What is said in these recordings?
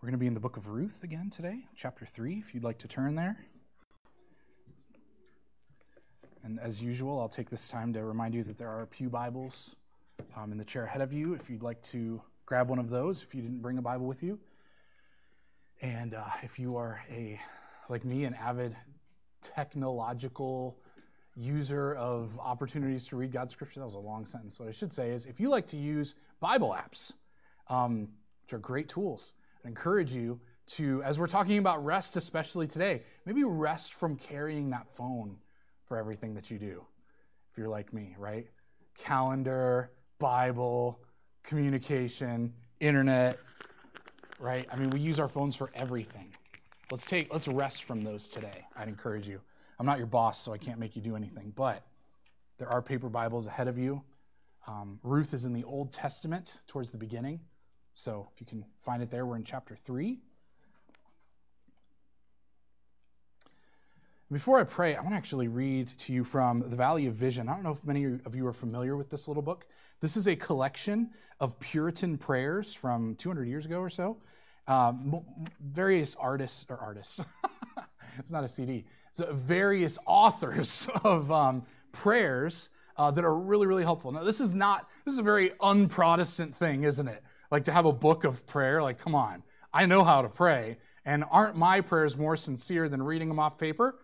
We're going to be in the book of Ruth again today, chapter 3, if you'd like to turn there. And as usual, I'll take this time to remind you that there are Pew Bibles um, in the chair ahead of you if you'd like to grab one of those if you didn't bring a Bible with you. And uh, if you are a, like me, an avid technological user of opportunities to read God's scripture, that was a long sentence. What I should say is if you like to use Bible apps, um, which are great tools, I encourage you to, as we're talking about rest, especially today, maybe rest from carrying that phone for everything that you do. If you're like me, right? Calendar, Bible, communication, internet, right? I mean, we use our phones for everything. Let's take, let's rest from those today. I'd encourage you. I'm not your boss, so I can't make you do anything, but there are paper Bibles ahead of you. Um, Ruth is in the Old Testament towards the beginning. So if you can find it there, we're in chapter 3. Before I pray, I want to actually read to you from the Valley of Vision. I don't know if many of you are familiar with this little book. This is a collection of Puritan prayers from 200 years ago or so. Um, various artists, or artists, it's not a CD, it's various authors of um, prayers uh, that are really, really helpful. Now, this is not, this is a very un-Protestant thing, isn't it? Like to have a book of prayer. Like, come on, I know how to pray. And aren't my prayers more sincere than reading them off paper?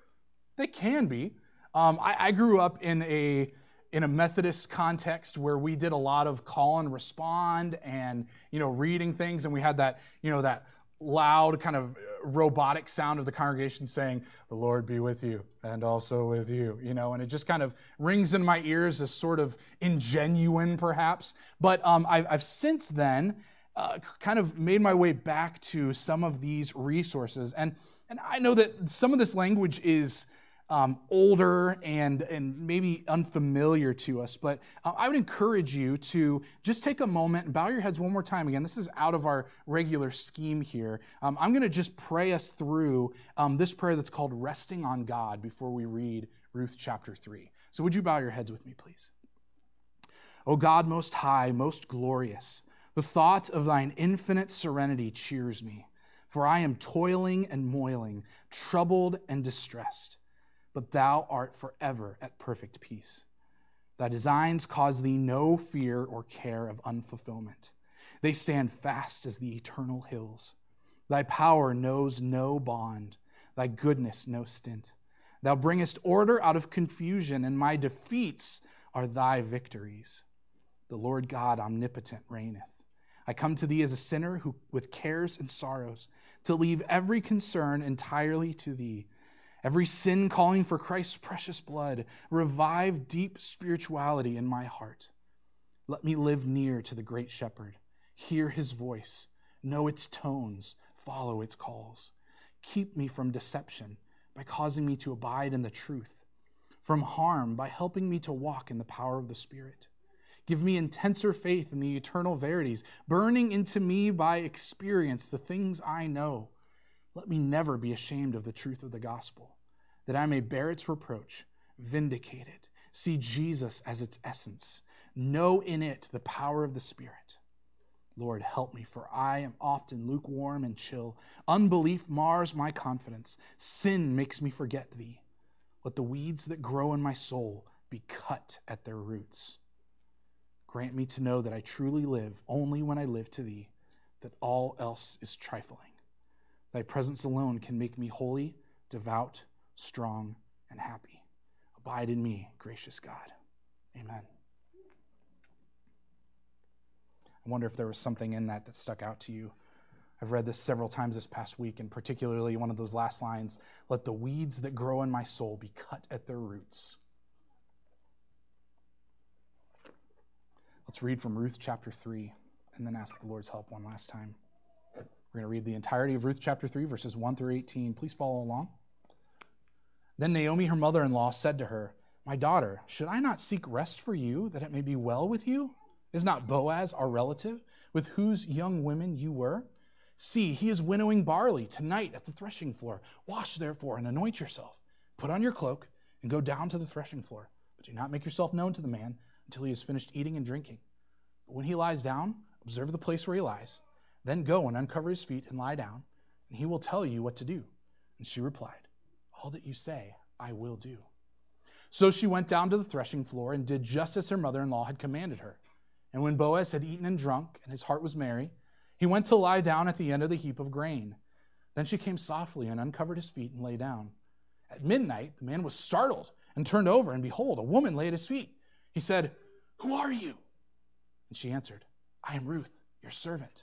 They can be. Um, I, I grew up in a in a Methodist context where we did a lot of call and respond and you know reading things, and we had that you know that loud kind of robotic sound of the congregation saying the lord be with you and also with you you know and it just kind of rings in my ears as sort of ingenuine perhaps. But um, I've, I've, since then uh, kind of made my way back to some of these resources. And and i know that some of this language is um, older and, and maybe unfamiliar to us, but uh, I would encourage you to just take a moment and bow your heads one more time. Again, this is out of our regular scheme here. Um, I'm going to just pray us through um, this prayer that's called Resting on God before we read Ruth chapter 3. So, would you bow your heads with me, please? O God, most high, most glorious, the thought of thine infinite serenity cheers me, for I am toiling and moiling, troubled and distressed but thou art forever at perfect peace. Thy designs cause thee no fear or care of unfulfillment. They stand fast as the eternal hills. Thy power knows no bond, thy goodness no stint. Thou bringest order out of confusion, and my defeats are thy victories. The Lord God omnipotent reigneth. I come to thee as a sinner who, with cares and sorrows, to leave every concern entirely to thee Every sin calling for Christ's precious blood, revive deep spirituality in my heart. Let me live near to the great shepherd, hear his voice, know its tones, follow its calls. Keep me from deception by causing me to abide in the truth, from harm by helping me to walk in the power of the Spirit. Give me intenser faith in the eternal verities, burning into me by experience the things I know. Let me never be ashamed of the truth of the gospel that I may bear its reproach, vindicate it, see Jesus as its essence, know in it the power of the Spirit. Lord, help me, for I am often lukewarm and chill. Unbelief mars my confidence. Sin makes me forget thee. Let the weeds that grow in my soul be cut at their roots. Grant me to know that I truly live only when I live to thee, that all else is trifling. Thy presence alone can make me holy, devout, strong, and happy. Abide in me, gracious God. Amen. I wonder if there was something in that that stuck out to you. I've read this several times this past week, and particularly one of those last lines let the weeds that grow in my soul be cut at their roots. Let's read from Ruth chapter 3 and then ask the Lord's help one last time. We're going to read the entirety of Ruth chapter 3, verses 1 through 18. Please follow along. Then Naomi, her mother in law, said to her, My daughter, should I not seek rest for you, that it may be well with you? Is not Boaz our relative, with whose young women you were? See, he is winnowing barley tonight at the threshing floor. Wash, therefore, and anoint yourself. Put on your cloak and go down to the threshing floor. But do not make yourself known to the man until he has finished eating and drinking. But when he lies down, observe the place where he lies. Then go and uncover his feet and lie down, and he will tell you what to do. And she replied, All that you say, I will do. So she went down to the threshing floor and did just as her mother in law had commanded her. And when Boaz had eaten and drunk, and his heart was merry, he went to lie down at the end of the heap of grain. Then she came softly and uncovered his feet and lay down. At midnight, the man was startled and turned over, and behold, a woman lay at his feet. He said, Who are you? And she answered, I am Ruth, your servant.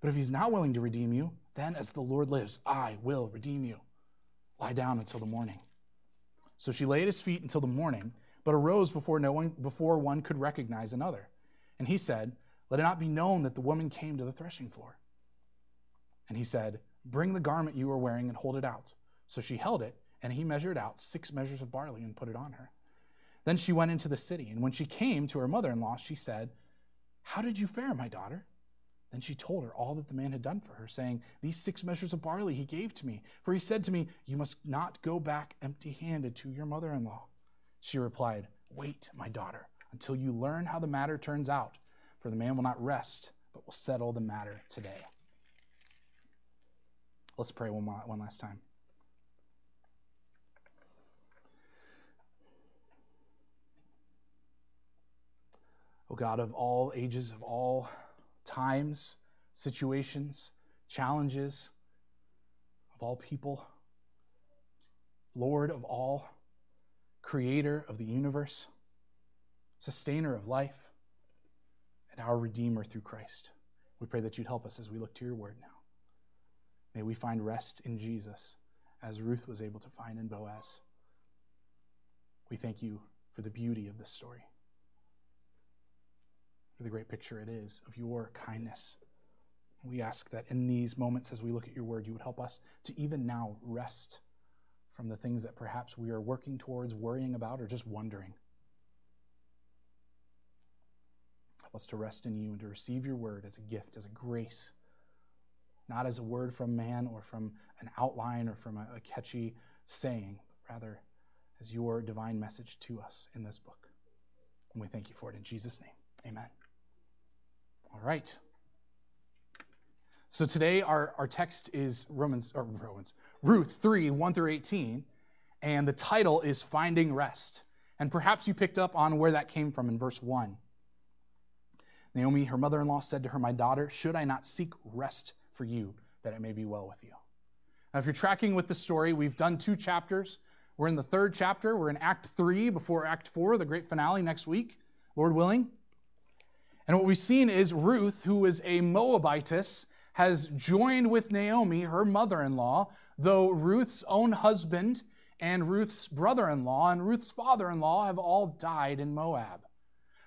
But if he's not willing to redeem you, then as the Lord lives, I will redeem you. Lie down until the morning. So she lay at his feet until the morning, but arose before no one before one could recognize another. And he said, Let it not be known that the woman came to the threshing floor. And he said, Bring the garment you are wearing and hold it out. So she held it, and he measured out six measures of barley and put it on her. Then she went into the city, and when she came to her mother in law, she said, How did you fare, my daughter? Then she told her all that the man had done for her, saying, These six measures of barley he gave to me. For he said to me, You must not go back empty handed to your mother in law. She replied, Wait, my daughter, until you learn how the matter turns out, for the man will not rest, but will settle the matter today. Let's pray one, more, one last time. O God of all ages, of all times, situations, challenges, of all people, Lord of all, creator of the universe, sustainer of life, and our Redeemer through Christ. We pray that you'd help us as we look to your word now. May we find rest in Jesus as Ruth was able to find in Boaz. We thank you for the beauty of this story, the great picture it is of your kindness. We ask that in these moments, as we look at your word, you would help us to even now rest from the things that perhaps we are working towards, worrying about, or just wondering. Help us to rest in you and to receive your word as a gift, as a grace not as a word from man or from an outline or from a, a catchy saying, but rather as your divine message to us in this book. And we thank you for it in Jesus' name. Amen. All right. So today our, our text is Romans or Romans, Ruth 3, 1 through 18, and the title is Finding Rest. And perhaps you picked up on where that came from in verse 1. Naomi, her mother in law, said to her, My daughter, should I not seek rest for you, that it may be well with you. Now, if you're tracking with the story, we've done two chapters. We're in the third chapter. We're in Act 3 before Act 4, the great finale next week, Lord willing. And what we've seen is Ruth, who is a Moabitess, has joined with Naomi, her mother in law, though Ruth's own husband and Ruth's brother in law and Ruth's father in law have all died in Moab.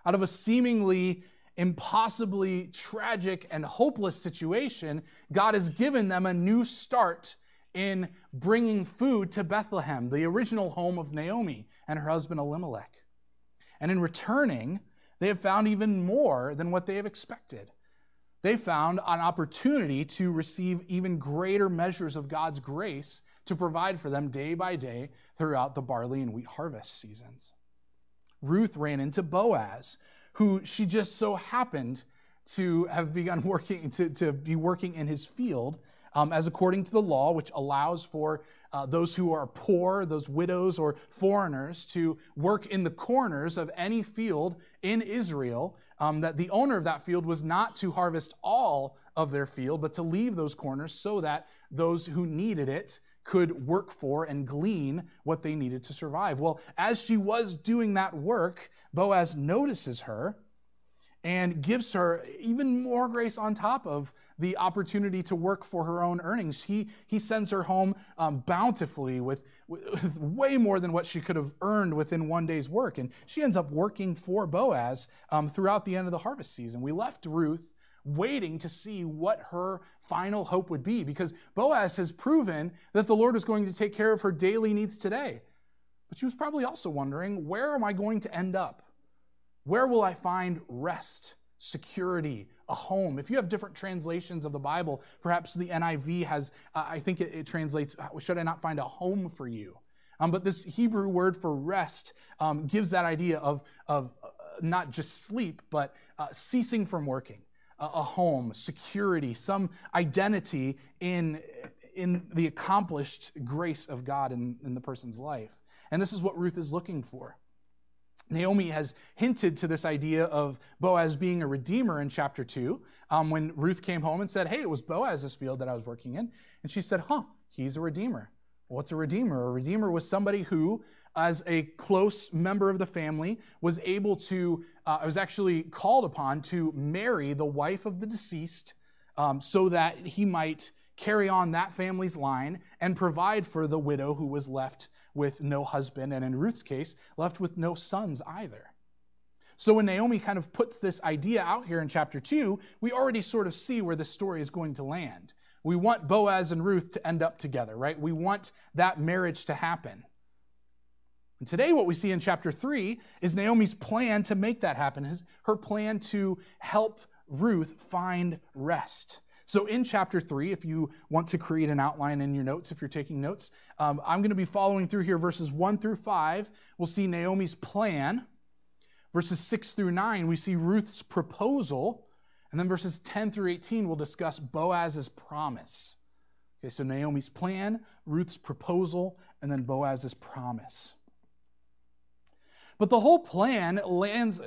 Out of a seemingly impossibly tragic and hopeless situation, God has given them a new start in bringing food to Bethlehem, the original home of Naomi and her husband Elimelech. And in returning, they have found even more than what they have expected. They found an opportunity to receive even greater measures of God's grace to provide for them day by day throughout the barley and wheat harvest seasons. Ruth ran into Boaz, who she just so happened to have begun working, to, to be working in his field, um, as according to the law, which allows for uh, those who are poor, those widows or foreigners, to work in the corners of any field in Israel. Um, that the owner of that field was not to harvest all of their field, but to leave those corners so that those who needed it could work for and glean what they needed to survive. Well, as she was doing that work, Boaz notices her and gives her even more grace on top of the opportunity to work for her own earnings. He, he sends her home um, bountifully with, with, way more than what she could have earned within one day's work. And she ends up working for Boaz um, throughout the end of the harvest season. We left Ruth waiting to see what her final hope would be because Boaz has proven that the Lord is going to take care of her daily needs today. But she was probably also wondering, where am I going to end up? Where will I find rest, security, a home? If you have different translations of the Bible, perhaps the NIV has, uh, I think it, it, translates, should I not find a home for you? Um, but this Hebrew word for rest um, gives that idea of, of uh, not just sleep, but uh, ceasing from working, a home, security, some identity in, in the accomplished grace of God in, in the person's life. And this is what Ruth is looking for. Naomi has hinted to this idea of Boaz being a redeemer in chapter 2 um, when Ruth came home and said, Hey, it was Boaz's field that I was working in. And she said, Huh, he's a redeemer. What's a redeemer? A redeemer was somebody who, as a close member of the family, was able to, uh, was actually called upon to marry the wife of the deceased um, so that he might carry on that family's line and provide for the widow who was left with no husband, and in Ruth's case, left with no sons either. So when Naomi kind of puts this idea out here in chapter 2, we already sort of see where the story is going to land. We want Boaz and Ruth to end up together, right? We want that marriage to happen. And today, what we see in chapter 3 is Naomi's plan to make that happen, her plan to help Ruth find rest. So, in chapter three, if you want to create an outline in your notes, if you're taking notes, um, I'm going to be following through here verses one through five. We'll see Naomi's plan. Verses six through nine, we see Ruth's proposal. And then verses 10 through 18, we'll discuss Boaz's promise. Okay, so Naomi's plan, Ruth's proposal, and then Boaz's promise. But the whole plan lands,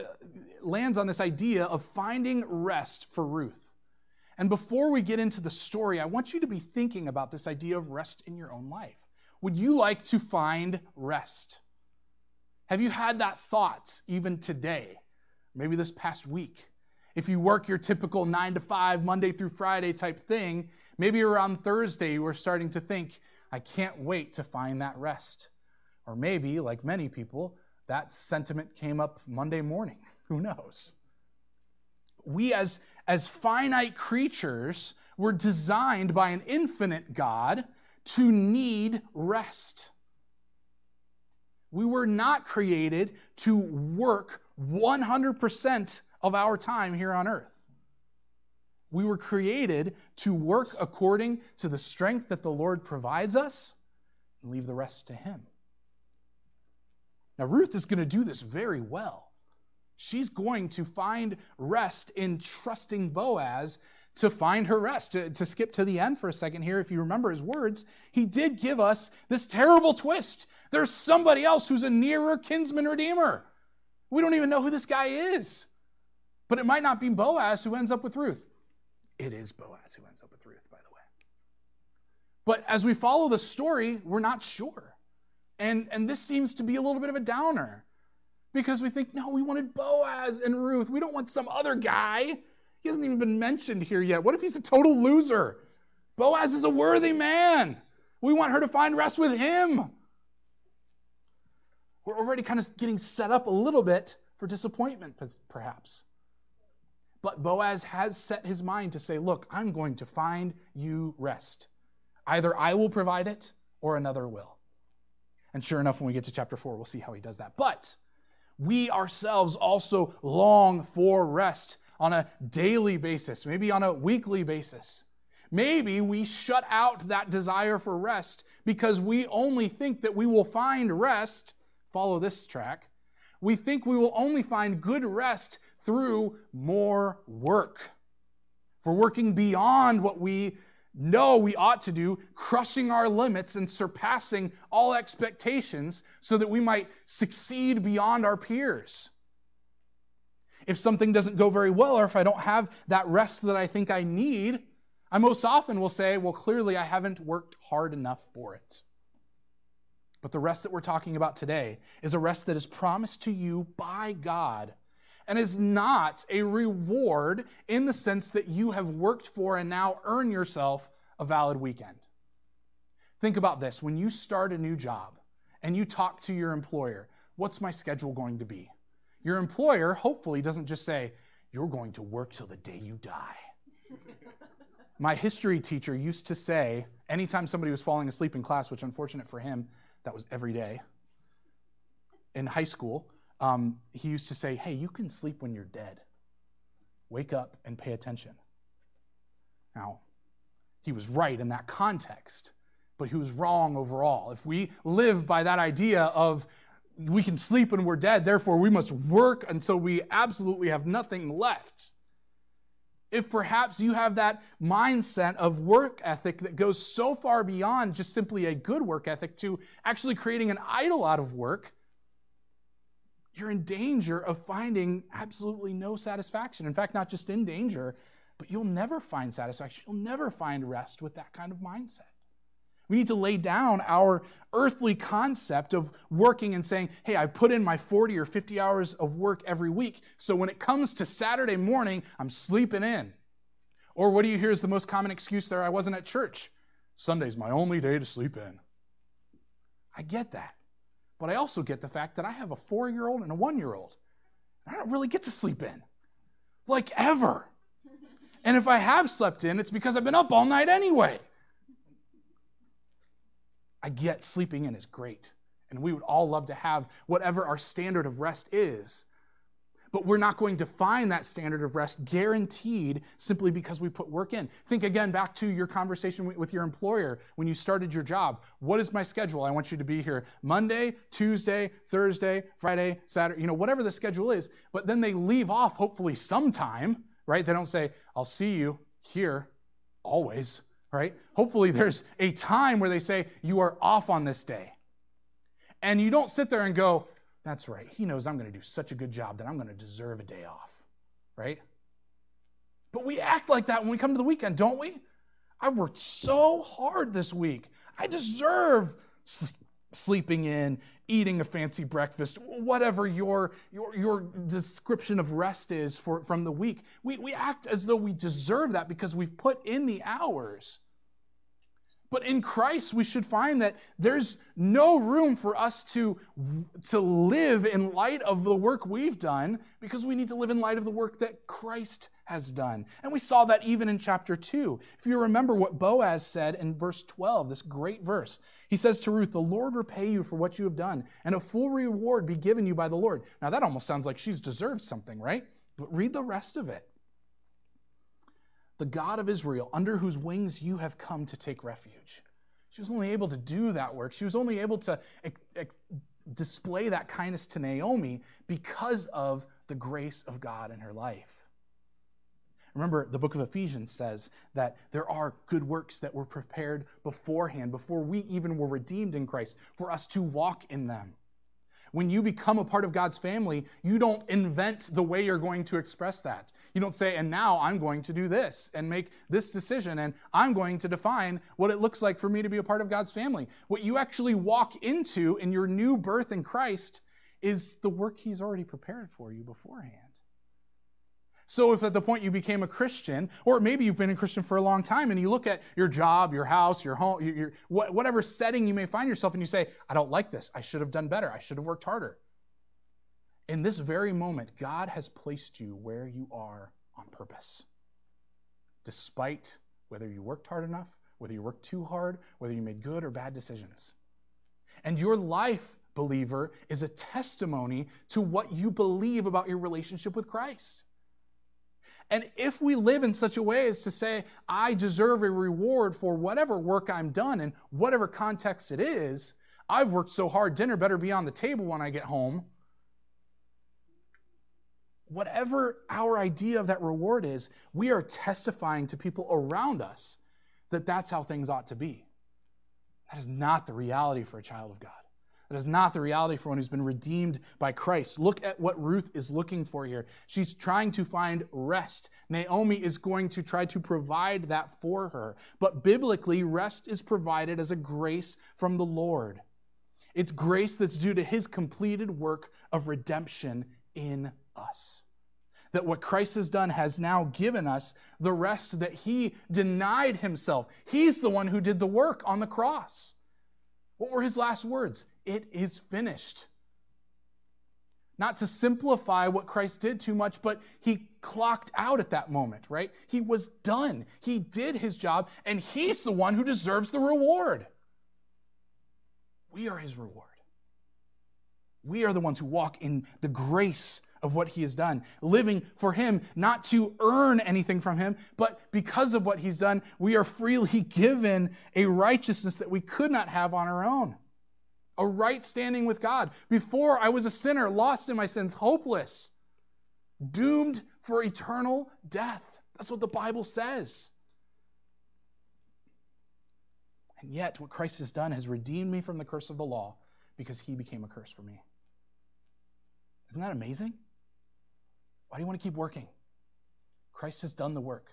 lands on this idea of finding rest for Ruth. And before we get into the story, I want you to be thinking about this idea of rest in your own life. Would you like to find rest? Have you had that thought even today? Maybe this past week? If you work your typical nine to five, Monday through Friday type thing, maybe around Thursday you were starting to think, I can't wait to find that rest. Or maybe, like many people, that sentiment came up Monday morning. Who knows? We, as, as finite creatures, were designed by an infinite God to need rest. We were not created to work 100% of our time here on earth. We were created to work according to the strength that the Lord provides us and leave the rest to Him. Now, Ruth is going to do this very well. She's going to find rest in trusting Boaz to find her rest. To, to, skip to the end for a second here, if you remember his words, he did give us this terrible twist. There's somebody else who's a nearer kinsman redeemer. We don't even know who this guy is. But it might not be Boaz who ends up with Ruth. It is Boaz who ends up with Ruth, by the way. But as we follow the story, we're not sure. And, and this seems to be a little bit of a downer because we think, no, we wanted Boaz and Ruth. We don't want some other guy. He hasn't even been mentioned here yet. What if he's a total loser? Boaz is a worthy man. We want her to find rest with him. We're already kind of getting set up a little bit for disappointment, perhaps. But Boaz has set his mind to say, Look, I'm going to find you rest. Either I will provide it or another will. And sure enough, when we get to chapter four, we'll see how he does that. But we ourselves also long for rest on a daily basis, maybe on a weekly basis. Maybe we shut out that desire for rest because we only think that we will find rest. Follow this track. We think we will only find good rest through more work. For working beyond what we know we ought to do, crushing our limits and surpassing all expectations so that we might succeed beyond our peers. If something doesn't go very well, or if I don't have that rest that I think I need, I most often will say, well, clearly I haven't worked hard enough for it. But the rest that we're talking about today is a rest that is promised to you by God and is not a reward in the sense that you have worked for and now earn yourself a valid weekend. Think about this when you start a new job and you talk to your employer, what's my schedule going to be? Your employer hopefully doesn't just say, You're going to work till the day you die. My history teacher used to say, anytime somebody was falling asleep in class, which unfortunate for him, that was every day in high school, um, he used to say, Hey, you can sleep when you're dead. Wake up and pay attention. Now, he was right in that context, but he was wrong overall. If we live by that idea of we can sleep when we're dead, therefore we must work until we absolutely have nothing left. If perhaps you have that mindset of work ethic that goes so far beyond just simply a good work ethic to actually creating an idol out of work, you're in danger of finding absolutely no satisfaction. In fact, not just in danger, but you'll never find satisfaction. You'll never find rest with that kind of mindset. We need to lay down our earthly concept of working and saying, hey, I put in my 40 or 50 hours of work every week. So when it comes to Saturday morning, I'm sleeping in. Or what do you hear is the most common excuse there? I wasn't at church. Sunday's my only day to sleep in. I get that. But I also get the fact that I have a four year old and a one year old. I don't really get to sleep in, like ever. And if I have slept in, it's because I've been up all night anyway. I get sleeping in is great. And we would all love to have whatever our standard of rest is. But we're not going to find that standard of rest guaranteed simply because we put work in. Think again back to your conversation with your employer when you started your job. What is my schedule? I want you to be here Monday, Tuesday, Thursday, Friday, Saturday, you know, whatever the schedule is. But then they leave off hopefully sometime, right? They don't say, I'll see you here always, right? Hopefully there's a time where they say, you are off on this day. And you don't sit there and go, that's right. He knows I'm going to do such a good job that I'm going to deserve a day off, right? But we act like that when we come to the weekend, don't we? I've worked so hard this week. I deserve sleeping in, eating a fancy breakfast, whatever your, your, your description of rest is for, from the week. We, we act as though we deserve that because we've put in the hours. But in Christ, we should find that there's no room for us to, to live in light of the work we've done because we need to live in light of the work that Christ has done. And we saw that even in chapter 2. If you remember what Boaz said in verse 12, this great verse, he says to Ruth, The Lord repay you for what you have done, and a full reward be given you by the Lord. Now that almost sounds like she's deserved something, right? But read the rest of it the God of Israel, under whose wings you have come to take refuge. She was only able to do that work. She was only able to display that kindness to Naomi because of the grace of God in her life. Remember, the book of Ephesians says that there are good works that were prepared beforehand, before we even were redeemed in Christ, for us to walk in them. When you become a part of God's family, you don't invent the way you're going to express that. You don't say, and now I'm going to do this and make this decision, and I'm going to define what it looks like for me to be a part of God's family. What you actually walk into in your new birth in Christ is the work He's already prepared for you beforehand. So, if at the point you became a Christian, or maybe you've been a Christian for a long time, and you look at your job, your house, your home, your, your, whatever setting you may find yourself, and you say, I don't like this. I should have done better. I should have worked harder. In this very moment, God has placed you where you are on purpose. Despite whether you worked hard enough, whether you worked too hard, whether you made good or bad decisions. And your life, believer, is a testimony to what you believe about your relationship with Christ. And if we live in such a way as to say, I deserve a reward for whatever work I'm done in whatever context it is, I've worked so hard, dinner better be on the table when I get home. Whatever our idea of that reward is, we are testifying to people around us that that's how things ought to be. That is not the reality for a child of God. That is not the reality for one who's been redeemed by Christ. Look at what Ruth is looking for here. She's trying to find rest. Naomi is going to try to provide that for her. But biblically, rest is provided as a grace from the Lord. It's grace that's due to his completed work of redemption in us. That what Christ has done has now given us the rest that he denied himself. He's the one who did the work on the cross. What were his last words? It is finished. not to simplify what Christ did too much, but he clocked out at that moment, right? He was done. He did his job, and he's the one who deserves the reward. We are his reward. We are the ones who walk in the grace of what he has done, living for him, not to earn anything from him, but because of what he's done, we are freely given a righteousness that we could not have on our own. A right standing with God. Before I was a sinner, lost in my sins, hopeless, doomed for eternal death. That's what the Bible says. And yet, what Christ has done has redeemed me from the curse of the law because he became a curse for me. Isn't that amazing? Why do you want to keep working? Christ has done the work.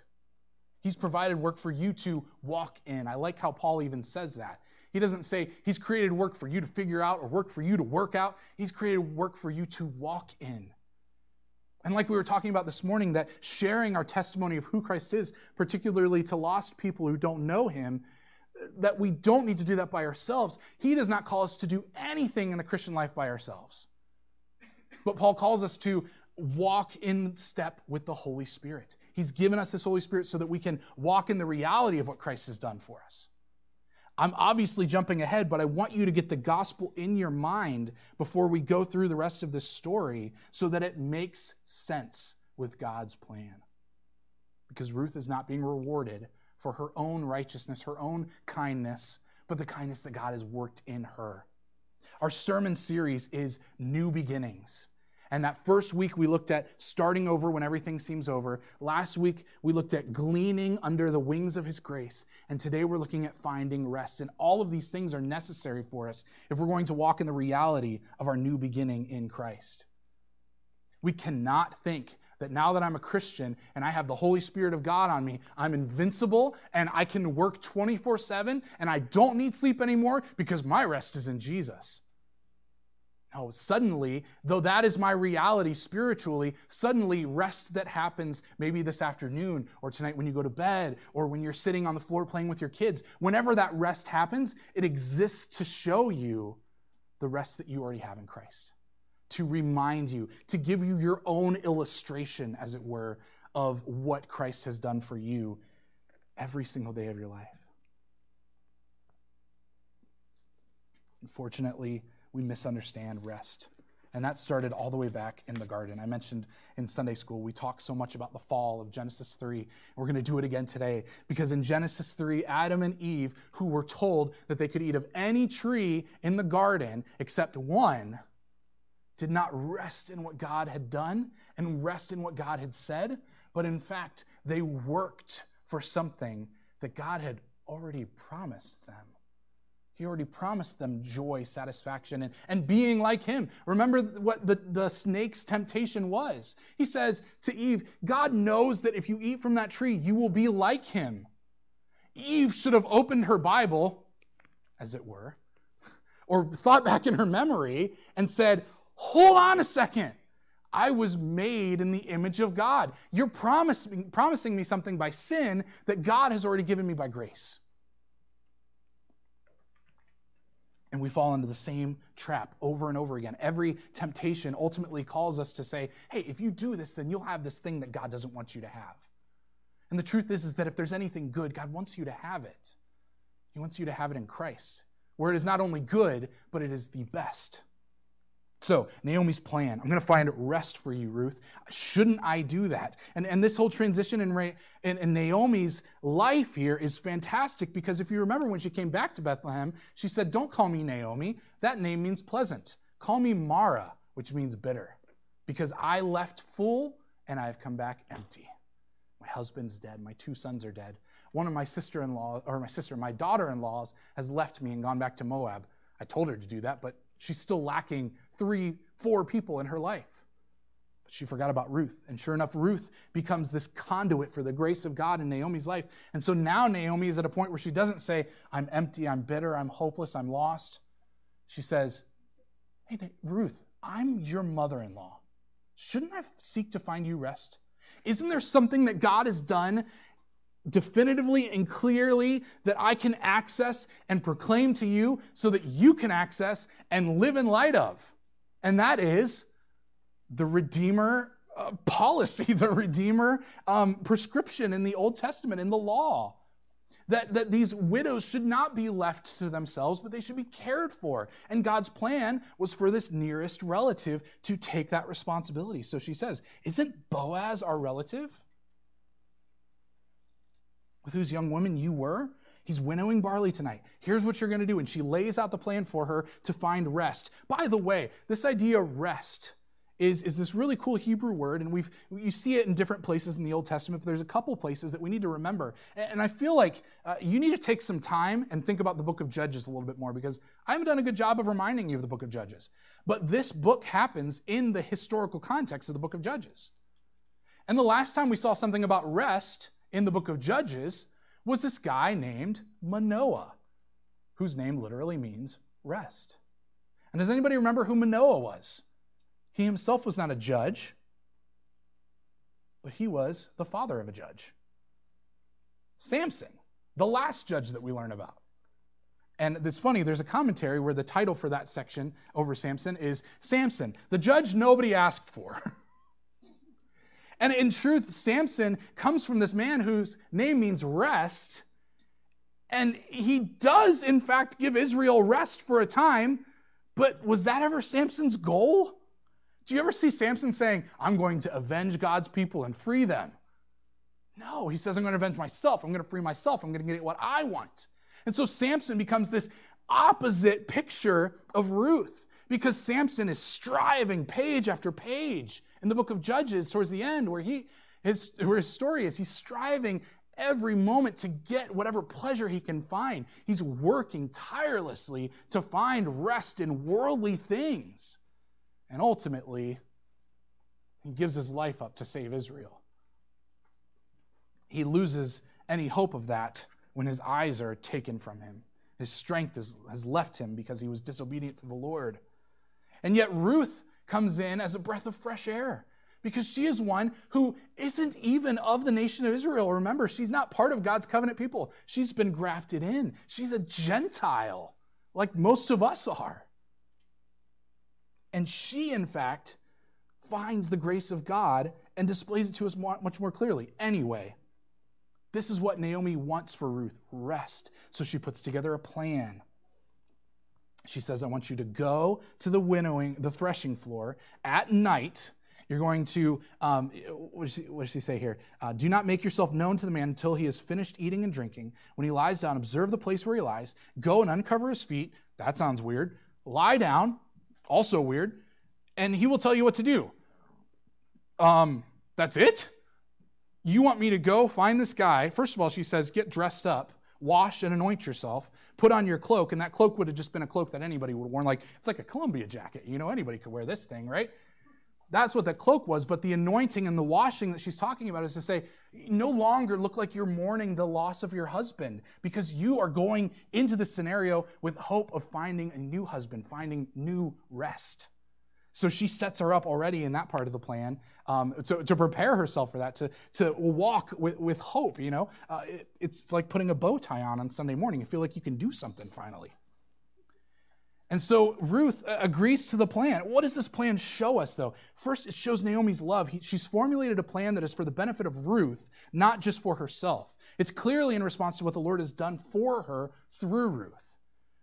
He's provided work for you to walk in. I like how Paul even says that. He doesn't say he's created work for you to figure out or work for you to work out. He's created work for you to walk in. And like we were talking about this morning, that sharing our testimony of who Christ is, particularly to lost people who don't know him, that we don't need to do that by ourselves. He does not call us to do anything in the Christian life by ourselves. But Paul calls us to walk in step with the Holy Spirit. He's given us this Holy Spirit so that we can walk in the reality of what Christ has done for us. I'm obviously jumping ahead, but I want you to get the gospel in your mind before we go through the rest of this story so that it makes sense with God's plan. Because Ruth is not being rewarded for her own righteousness, her own kindness, but the kindness that God has worked in her. Our sermon series is New Beginnings. And that first week we looked at starting over when everything seems over. Last week we looked at gleaning under the wings of his grace. And today we're looking at finding rest. And all of these things are necessary for us if we're going to walk in the reality of our new beginning in Christ. We cannot think that now that I'm a Christian and I have the Holy Spirit of God on me, I'm invincible and I can work 24 7 and I don't need sleep anymore because my rest is in Jesus. No, suddenly, though that is my reality spiritually, suddenly rest that happens maybe this afternoon or tonight when you go to bed or when you're sitting on the floor playing with your kids, whenever that rest happens, it exists to show you the rest that you already have in Christ, to remind you, to give you your own illustration, as it were, of what Christ has done for you every single day of your life. Unfortunately, we misunderstand rest. And that started all the way back in the garden. I mentioned in Sunday school, we talk so much about the fall of Genesis 3. We're going to do it again today because in Genesis 3, Adam and Eve, who were told that they could eat of any tree in the garden except one, did not rest in what God had done and rest in what God had said, but in fact, they worked for something that God had already promised them. He already promised them joy, satisfaction, and, and being like him. Remember what the, the snake's temptation was. He says to Eve, God knows that if you eat from that tree, you will be like him. Eve should have opened her Bible, as it were, or thought back in her memory and said, Hold on a second. I was made in the image of God. You're promising, promising me something by sin that God has already given me by grace. And we fall into the same trap over and over again. Every temptation ultimately calls us to say, hey, if you do this, then you'll have this thing that God doesn't want you to have. And the truth is, is that if there's anything good, God wants you to have it. He wants you to have it in Christ, where it is not only good, but it is the best. So, Naomi's plan. I'm going to find rest for you, Ruth. Shouldn't I do that? And, and this whole transition in, in, in, Naomi's life here is fantastic because if you remember when she came back to Bethlehem, she said, Don't call me Naomi. That name means pleasant. Call me Mara, which means bitter, because I left full and I have come back empty. My husband's dead. My two sons are dead. One of my sister in law, or my sister, my daughter in laws, has left me and gone back to Moab. I told her to do that, but she's still lacking three, four people in her life. But she forgot about Ruth. And sure enough, Ruth becomes this conduit for the grace of God in Naomi's life. And so now Naomi is at a point where she doesn't say, I'm empty, I'm bitter, I'm hopeless, I'm lost. She says, Hey, Ruth, I'm your mother in law. Shouldn't I seek to find you rest? Isn't there something that God has done definitively and clearly that I can access and proclaim to you so that you can access and live in light of. And that is the Redeemer uh, policy, the Redeemer um, prescription in the Old Testament, in the law. That, that these widows should not be left to themselves, but they should be cared for. And God's plan was for this nearest relative to take that responsibility. So she says, Isn't Boaz our relative? With whose young woman you were? He's winnowing barley tonight. Here's what you're going to do. And she lays out the plan for her to find rest. By the way, this idea rest is, is this really cool Hebrew word, and we've you see it in different places in the Old Testament, but there's a couple places that we need to remember. And, and I feel like uh, you need to take some time and think about the book of Judges a little bit more because I haven't done a good job of reminding you of the book of Judges. But this book happens in the historical context of the book of Judges. And the last time we saw something about rest in the book of Judges was this guy named Manoah, whose name literally means rest. And does anybody remember who Manoah was? He himself was not a judge, but he was the father of a judge. Samson, the last judge that we learn about. And it's funny, there's a commentary where the title for that section over Samson is Samson, the judge nobody asked for. and in truth, Samson comes from this man whose name means rest. And he does, in fact, give Israel rest for a time. But was that ever Samson's goal? Do you ever see Samson saying, I'm going to avenge God's people and free them? No, he says, I'm going to avenge myself. I'm going to free myself. I'm going to get what I want. And so Samson becomes this opposite picture of Ruth because Samson is striving page after page in the book of Judges towards the end where he his, where his story is he's striving every moment to get whatever pleasure he can find. He's working tirelessly to find rest in worldly things. And ultimately, he gives his life up to save Israel. He loses any hope of that when his eyes are taken from him. His strength is, has left him because he was disobedient to the Lord. And yet, Ruth comes in as a breath of fresh air because she is one who isn't even of the nation of Israel. Remember, she's not part of God's covenant people. She's been grafted in. She's a Gentile, like most of us are. And she, in fact, finds the grace of God and displays it to us much more clearly. Anyway, this is what Naomi wants for Ruth rest. So she puts together a plan. She says, I want you to go to the winnowing, the threshing floor at night. You're going to, um, what, does she, what, does she, say here? Uh, Do not make yourself known to the man until he has finished eating and drinking. When he lies down, observe the place where he lies. Go and uncover his feet. That sounds weird. Lie down, also weird, and he will tell you what to do. Um, that's it? You want me to go find this guy? First of all, she says, get dressed up, wash and anoint yourself, put on your cloak, and that cloak would have just been a cloak that anybody would have worn. Like, it's like a Columbia jacket. You know, anybody could wear this thing, right? That's what the cloak was, but the anointing and the washing that she's talking about is to say, no longer look like you're mourning the loss of your husband because you are going into the scenario with hope of finding a new husband, finding new rest. So she sets her up already in that part of the plan um, to, to prepare herself for that, to, to walk with, with hope, you know. Uh, it, it's like putting a bow tie on on Sunday morning. You feel like you can do something finally. And so Ruth uh, agrees to the plan. What does this plan show us, though? First, it shows Naomi's love. He, she's formulated a plan that is for the benefit of Ruth, not just for herself. It's clearly in response to what the Lord has done for her through Ruth.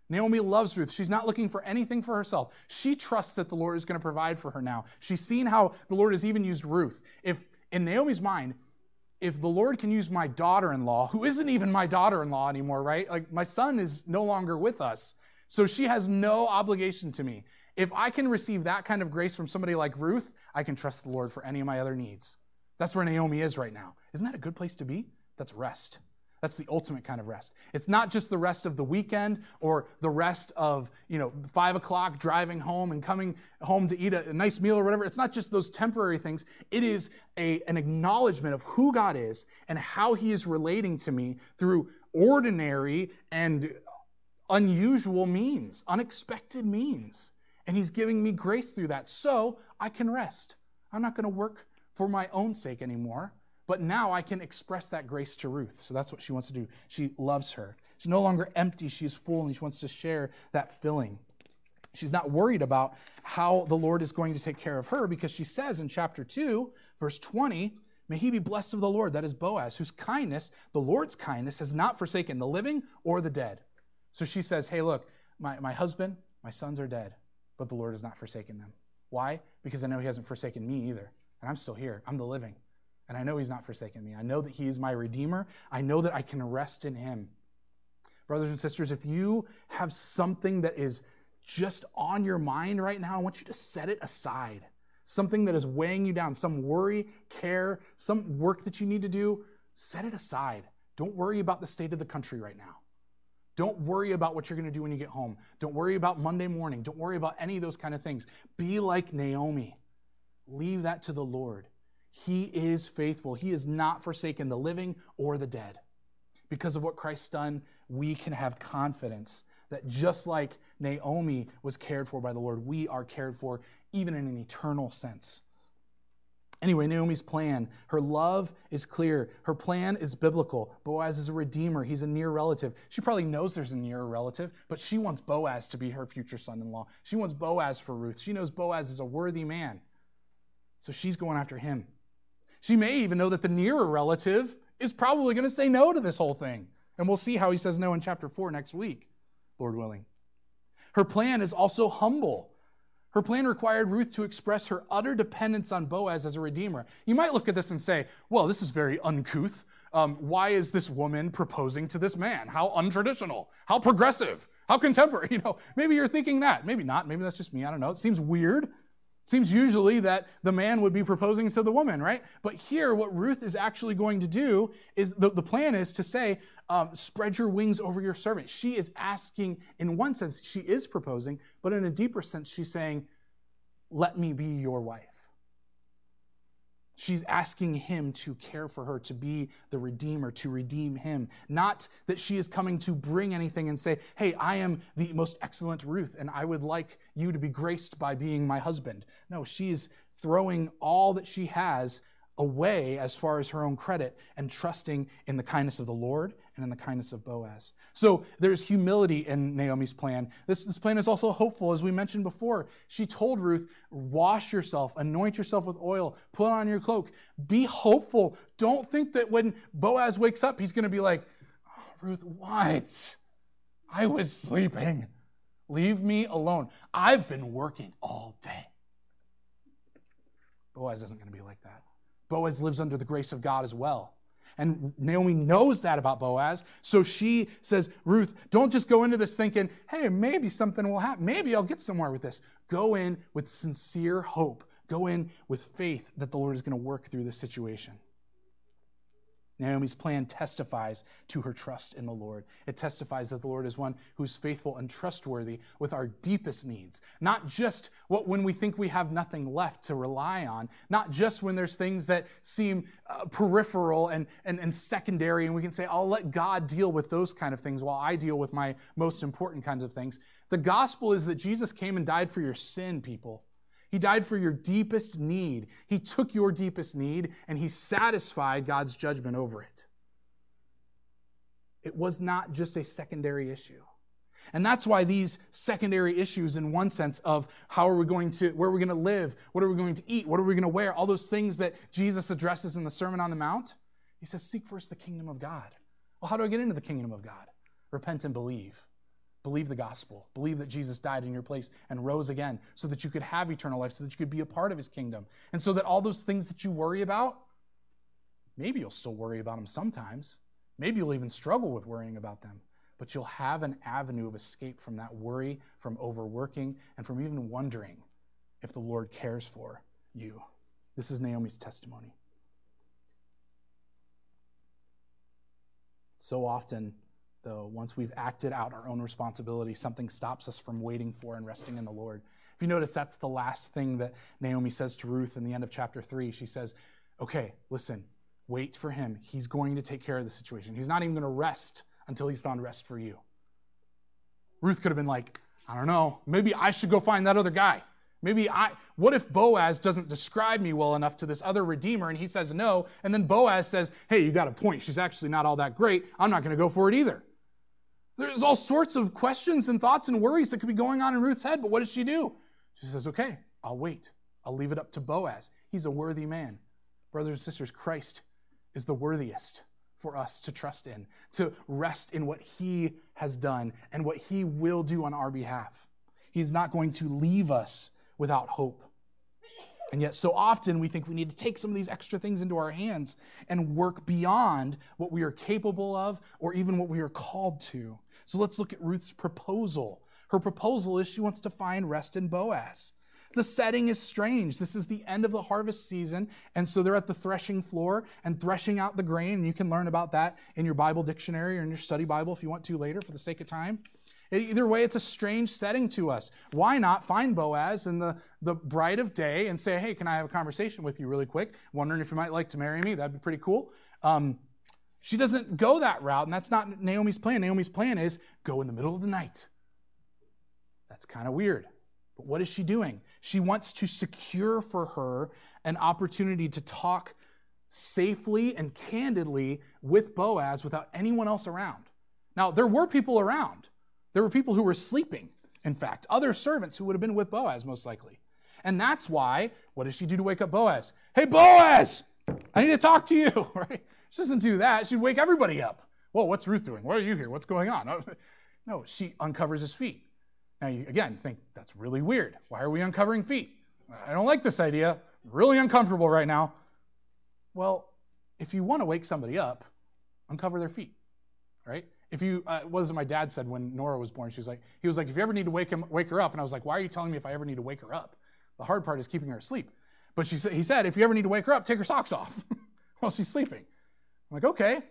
Naomi loves Ruth. She's not looking for anything for herself. She trusts that the Lord is going to provide for her now. She's seen how the Lord has even used Ruth. If, in Naomi's mind, if the Lord can use my daughter in law, who isn't even my daughter in law anymore, right? Like my son is no longer with us. So she has no obligation to me. If I can receive that kind of grace from somebody like Ruth, I can trust the Lord for any of my other needs. That's where Naomi is right now. Isn't that a good place to be? That's rest. That's the ultimate kind of rest. It's not just the rest of the weekend or the rest of, you know, five o'clock driving home and coming home to eat a, a nice meal or whatever. It's not just those temporary things. It is a, an acknowledgement of who God is and how he is relating to me through ordinary and unusual means, unexpected means. And He's giving me grace through that so I can rest. I'm not going to work for my own sake anymore, but now I can express that grace to Ruth. So that's what she wants to do. She loves her. She's no longer empty, she's full, and she wants to share that filling. She's not worried about how the Lord is going to take care of her because she says in chapter 2, verse 20, May he be blessed of the Lord, that is Boaz, whose kindness, the Lord's kindness, has not forsaken the living or the dead. So she says, Hey, look, my, my husband, my sons are dead, but the Lord has not forsaken them. Why? Because I know he hasn't forsaken me either. And I'm still here. I'm the living. And I know he's not forsaken me. I know that he is my redeemer. I know that I can rest in him. Brothers and sisters, if you have something that is just on your mind right now, I want you to set it aside. Something that is weighing you down, some worry, care, some work that you need to do, set it aside. Don't worry about the state of the country right now. Don't worry about what you're going to do when you get home. Don't worry about Monday morning. Don't worry about any of those kind of things. Be like Naomi. Leave that to the Lord. He is faithful. He has not forsaken the living or the dead. Because of what Christ's done, we can have confidence that just like Naomi was cared for by the Lord, we are cared for even in an eternal sense. Anyway, Naomi's plan, her love is clear. Her plan is biblical. Boaz is a redeemer. He's a near relative. She probably knows there's a near relative, but she wants Boaz to be her future son in law. She wants Boaz for Ruth. She knows Boaz is a worthy man. So she's going after him. She may even know that the nearer relative is probably going to say no to this whole thing. And we'll see how he says no in chapter 4 next week. Lord willing. Her plan is also humble. Her plan required Ruth to express her utter dependence on Boaz as a redeemer. You might look at this and say, well, this is very uncouth. Um, why is this woman proposing to this man? How untraditional, how progressive, how contemporary. You know, maybe you're thinking that. Maybe not. Maybe that's just me. I don't know. It seems weird. Seems usually that the man would be proposing to the woman, right? But here, what Ruth is actually going to do is the, the plan is to say, um, spread your wings over your servant. She is asking, in one sense, she is proposing, but in a deeper sense, she's saying, let me be your wife. She's asking him to care for her, to be the redeemer, to redeem him. Not that she is coming to bring anything and say, Hey, I am the most excellent Ruth, and I would like you to be graced by being my husband. No, she's throwing all that she has away as far as her own credit and trusting in the kindness of the Lord and in the kindness of Boaz. So there's humility in Naomi's plan. This, this plan is also hopeful, as we mentioned before. She told Ruth, Wash yourself, anoint yourself with oil, put on your cloak, be hopeful. Don't think that when Boaz wakes up, he's going to be like, oh, Ruth, what? I was sleeping. Leave me alone. I've been working all day. Boaz isn't going to be like that. Boaz lives under the grace of God as well. And Naomi knows that about Boaz. So she says, Ruth, don't just go into this thinking, hey, maybe something will happen. Maybe I'll get somewhere with this. Go in with sincere hope. Go in with faith that the Lord is going to work through this situation. Naomi's plan testifies to her trust in the Lord. It testifies that the Lord is one who's faithful and trustworthy with our deepest needs. Not just what when we think we have nothing left to rely on, not just when there's things that seem uh, peripheral and, and, and secondary, and we can say, I'll let God deal with those kind of things while I deal with my most important kinds of things. The gospel is that Jesus came and died for your sin, people. He died for your deepest need. He took your deepest need and he satisfied God's judgment over it. It was not just a secondary issue. And that's why these secondary issues, in one sense, of how are we going to, where are we going to live, what are we going to eat, what are we going to wear, all those things that Jesus addresses in the Sermon on the Mount, he says, Seek first the kingdom of God. Well, how do I get into the kingdom of God? Repent and believe. Believe the gospel. Believe that Jesus died in your place and rose again so that you could have eternal life, so that you could be a part of his kingdom. And so that all those things that you worry about, maybe you'll still worry about them sometimes. Maybe you'll even struggle with worrying about them. But you'll have an avenue of escape from that worry, from overworking, and from even wondering if the Lord cares for you. This is Naomi's testimony. So often, though, once we've acted out our own responsibility, something stops us from waiting for and resting in the Lord. If you notice, that's the last thing that Naomi says to Ruth in the end of chapter 3. She says, Okay, listen, wait for him. He's going to take care of the situation. He's not even going to rest until he's found rest for you. Ruth could have been like, I don't know, maybe I should go find that other guy. Maybe I, what if Boaz doesn't describe me well enough to this other redeemer and he says no, and then Boaz says, hey, you got a point. She's actually not all that great. I'm not going to go for it either. There's all sorts of questions and thoughts and worries that could be going on in Ruth's head, but what does she do? She says, Okay, I'll wait. I'll leave it up to Boaz. He's a worthy man. Brothers and sisters, Christ is the worthiest for us to trust in, to rest in what he has done and what he will do on our behalf. He's not going to leave us without hope. And yet, so often we think we need to take some of these extra things into our hands and work beyond what we are capable of or even what we are called to. So let's look at Ruth's proposal. Her proposal is she wants to find rest in Boaz. The setting is strange. This is the end of the harvest season, and so they're at the threshing floor and threshing out the grain. And you can learn about that in your Bible dictionary or in your study Bible if you want to later for the sake of time. Either way, it's a strange setting to us. Why not find Boaz in the, the bright of day and say, hey, can I have a conversation with you really quick? Wondering if you might like to marry me. That'd be pretty cool. Um, she doesn't go that route, and that's not Naomi's plan. Naomi's plan is go in the middle of the night. That's kind of weird. But what is she doing? She wants to secure for her an opportunity to talk safely and candidly with Boaz without anyone else around. Now, there were people around. There were people who were sleeping, in fact, other servants who would have been with Boaz, most likely. And that's why, what does she do to wake up Boaz? Hey, Boaz, I need to talk to you, right? She doesn't do that. She'd wake everybody up. Whoa, what's Ruth doing? Why are you here? What's going on? No, she uncovers his feet. Now, you again think that's really weird. Why are we uncovering feet? I don't like this idea. I'm really uncomfortable right now. Well, if you want to wake somebody up, uncover their feet, right? If you, uh, what was it my dad said when Nora was born? She was like, he was like, if you ever need to wake him, wake her up, and I was like, why are you telling me if I ever need to wake her up? The hard part is keeping her asleep. But she said, he said, if you ever need to wake her up, take her socks off while she's sleeping. I'm like, okay,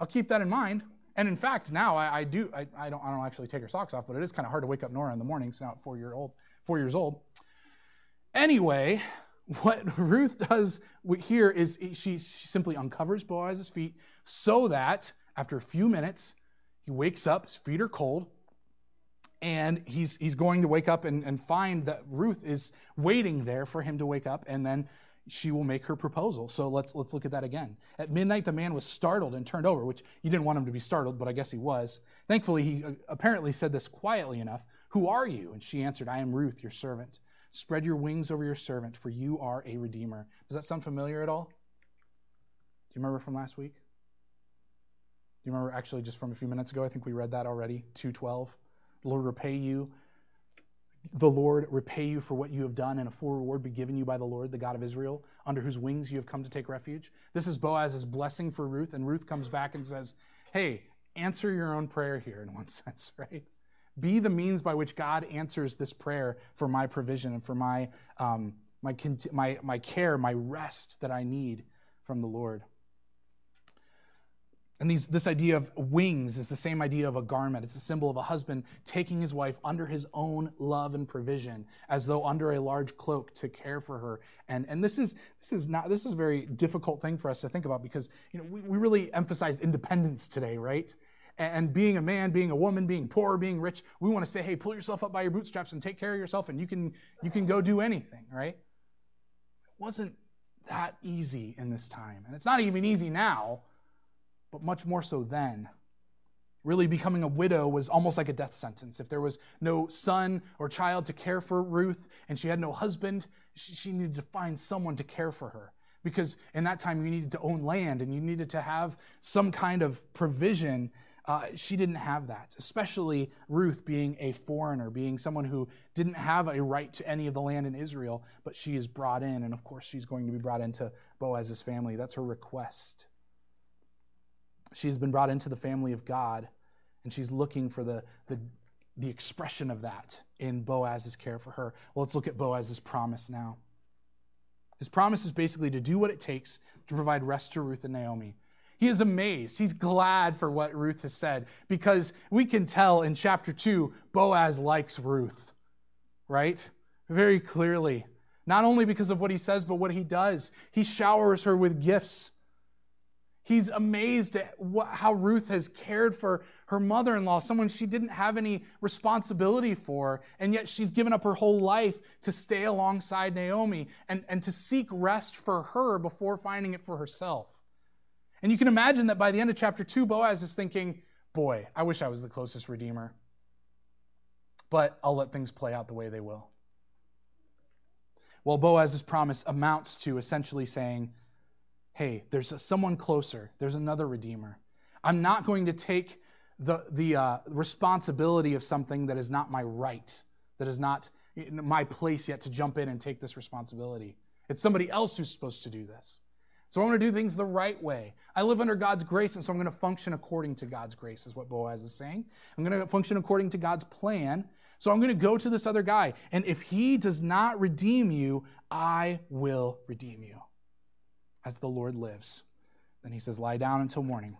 I'll keep that in mind. And in fact, now I, I do, I, I, don't, I don't actually take her socks off, but it is kind of hard to wake up Nora in the mornings now at four year old, four years old. Anyway, what Ruth does here is she, she simply uncovers Boaz's feet so that after a few minutes, he wakes up, his feet are cold, and he's, he's going to wake up and, and find that Ruth is waiting there for him to wake up, and then she will make her proposal. So let's let's look at that again. At midnight, the man was startled and turned over, which you didn't want him to be startled, but I guess he was. Thankfully, he uh, apparently said this quietly enough. Who are you? And she answered, I am Ruth, your servant. Spread your wings over your servant, for you are a redeemer. Does that sound familiar at all? Do you remember from last week? You remember actually just from a few minutes ago? I think we read that already. 212. The Lord repay you the Lord repay you for what you have done, and a full reward be given you by the Lord, the God of Israel, under whose wings you have come to take refuge. This is Boaz's blessing for Ruth, and Ruth comes back and says, Hey, answer your own prayer here in one sense, right? Be the means by which God answers this prayer for my provision and for my, um, my, my, my care, my rest that I need from the Lord. And these, this idea of wings is the same idea of a garment. It's a symbol of a husband taking his wife under his own love and provision, as though under a large cloak to care for her. And, and this is this is not this is a very difficult thing for us to think about because you know we, we really emphasize independence today, right? And being a man, being a woman, being poor, being rich, we want to say, hey, pull yourself up by your bootstraps and take care of yourself, and you can you can go do anything, right? It wasn't that easy in this time, and it's not even easy now but much more so then. Really, becoming a widow was almost like a death sentence. If there was no son or child to care for Ruth and she had no husband, she needed to find someone to care for her. Because in that time, you needed to own land and you needed to have some kind of provision. Uh, she didn't have that, especially Ruth being a foreigner, being someone who didn't have a right to any of the land in Israel, but she is brought in. And of course, she's going to be brought into Boaz's family. That's her request. She's been brought into the family of God, and she's looking for the, the, the expression of that in Boaz's care for her. Well, let's look at Boaz's promise now. His promise is basically to do what it takes to provide rest to Ruth and Naomi. He is amazed. He's glad for what Ruth has said because we can tell in chapter 2, Boaz likes Ruth, right? Very clearly. Not only because of what he says, but what he does. He showers her with gifts. He's amazed at what, how Ruth has cared for her mother in law, someone she didn't have any responsibility for, and yet she's given up her whole life to stay alongside Naomi and, and to seek rest for her before finding it for herself. And you can imagine that by the end of chapter 2, Boaz is thinking, boy, I wish I was the closest redeemer. But I'll let things play out the way they will. Well, Boaz's promise amounts to essentially saying, hey, there's someone closer, there's another redeemer. I'm not going to take the, the uh, responsibility of something that is not my right, that is not my place yet to jump in and take this responsibility. It's somebody else who's supposed to do this. So I'm going to do things the right way. I live under God's grace, and so I'm going to function according to God's grace, is what Boaz is saying. I'm going to function according to God's plan. So I'm going to go to this other guy, and if he does not redeem you, I will redeem you, as the Lord lives. Then he says, Lie down until morning.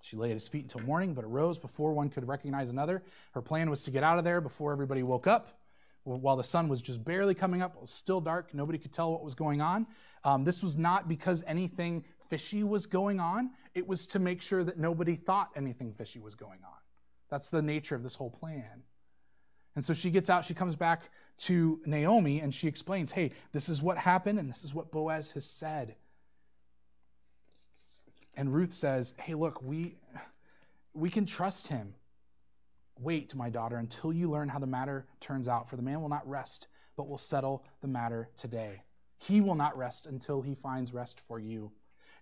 She lay at his feet until morning, but arose before one could recognize another. Her plan was to get out of there before everybody woke up. While the sun was just barely coming up, it was still dark. Nobody could tell what was going on. Um, this was not because anything fishy was going on, it was to make sure that nobody thought anything fishy was going on. That's the nature of this whole plan. And so she gets out, she comes back to Naomi, and she explains, hey, this is what happened, and this is what Boaz has said. And Ruth says, Hey, look, we, we can trust him. Wait, my daughter, until you learn how the matter turns out, for the man will not rest, but will settle the matter today. He will not rest until he finds rest for you.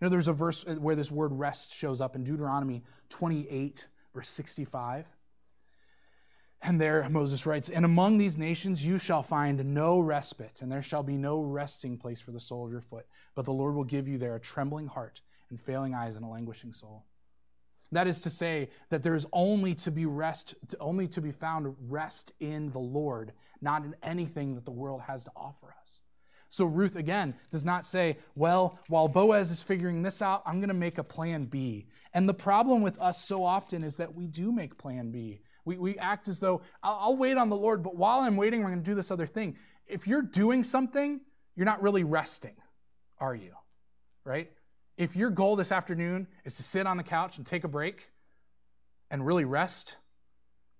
You know, there's a verse where this word rest shows up in Deuteronomy 28, verse 65. And there Moses writes, And among these nations you shall find no respite, and there shall be no resting place for the sole of your foot. But the Lord will give you there a trembling heart and failing eyes and a languishing soul. That is to say that there is only to be rest, only to be found rest in the Lord, not in anything that the world has to offer us. So Ruth again does not say, well, while Boaz is figuring this out, I'm going to make a plan B. And the problem with us so often is that we do make plan B. We, we act as though I'll, I'll wait on the Lord, but while I'm waiting, I'm going to do this other thing. If you're doing something, you're not really resting, are you? Right? if your goal this afternoon is to sit on the couch and take a break and really rest,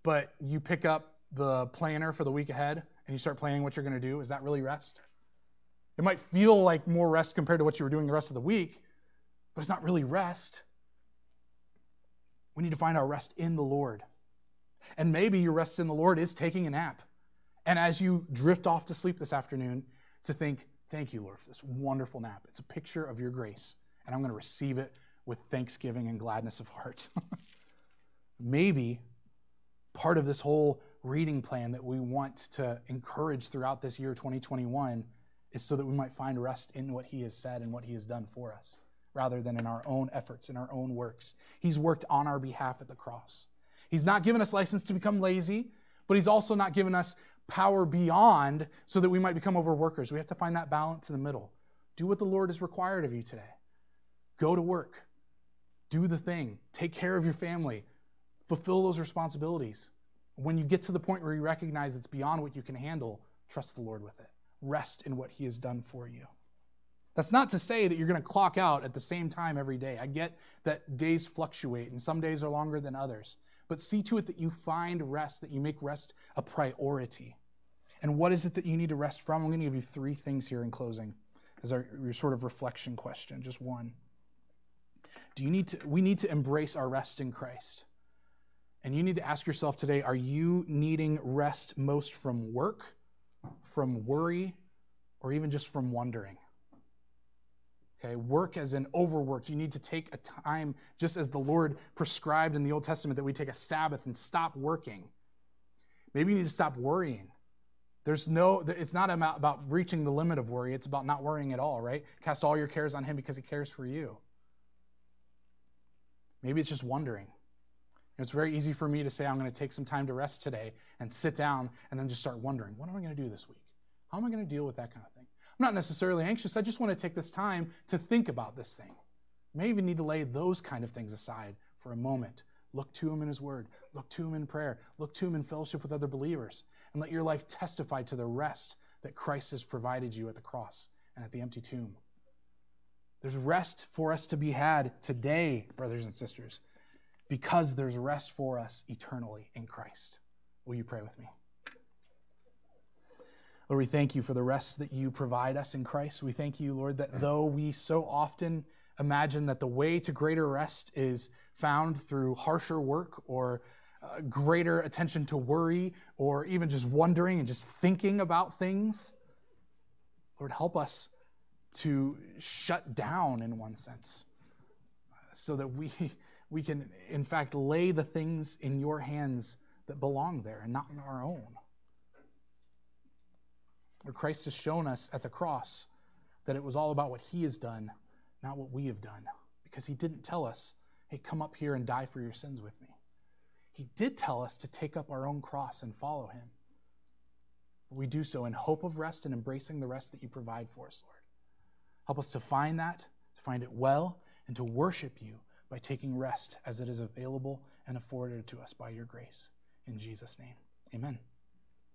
but you pick up the planner for the week ahead and you start planning what you're going to do, is that really rest? It might feel like more rest compared to what you were doing the rest of the week, but it's not really rest. We need to find our rest in the Lord. And maybe your rest in the Lord is taking a nap. And as you drift off to sleep this afternoon, to think, thank you, Lord, for this wonderful nap. It's a picture of your grace and I'm going to receive it with thanksgiving and gladness of heart. Maybe part of this whole reading plan that we want to encourage throughout this year 2021 is so that we might find rest in what he has said and what he has done for us rather than in our own efforts in our own works. He's worked on our behalf at the cross. He's not given us license to become lazy, but he's also not given us power beyond so that we might become overworkers. We have to find that balance in the middle. Do what the Lord has required of you today. Go to work, do the thing, take care of your family, fulfill those responsibilities. When you get to the point where you recognize it's beyond what you can handle, trust the Lord with it. Rest in what He has done for you. That's not to say that you're going to clock out at the same time every day. I get that days fluctuate and some days are longer than others. But see to it that you find rest, that you make rest a priority. And what is it that you need to rest from? I'm going to give you three things here in closing as our your sort of reflection question, just one. Do you need to, we need to embrace our rest in Christ. And you need to ask yourself today are you needing rest most from work, from worry, or even just from wondering? Okay, work as an overwork. You need to take a time, just as the Lord prescribed in the Old Testament, that we take a Sabbath and stop working. Maybe you need to stop worrying. There's no, it's not about, about reaching the limit of worry. It's about not worrying at all, right? Cast all your cares on Him because He cares for you. Maybe it's just wondering. It's very easy for me to say, I'm going to take some time to rest today and sit down and then just start wondering, what am I going to do this week? How am I going to deal with that kind of thing? I'm not necessarily anxious. I just want to take this time to think about this thing. You need to lay those kind of things aside for a moment. Look to Him in His Word. Look to Him in prayer. Look to Him in fellowship with other believers. And let your life testify to the rest that Christ has provided you at the cross and at the empty tomb. There's rest for us to be had today, brothers and sisters, because there's rest for us eternally in Christ. Will you pray with me? Lord, we thank you for the rest that you provide us in Christ. We thank you, Lord, that though we so often imagine that the way to greater rest is found through harsher work or uh, greater attention to worry or even just wondering and just thinking about things. Lord, help us to shut down in one sense so that we, we can, in fact, lay the things in your hands that belong there and not in our own. Lord, Christ has shown us at the cross that it was all about what he has done, not what we have done, because he didn't tell us, hey, come up here and die for your sins with me. He did tell us to take up our own cross and follow him. We do so in hope of rest and embracing the rest that you provide for us, Lord. Help us to find that, to find it well, and to worship you by taking rest as it is available and afforded to us by your grace. In Jesus' name, amen.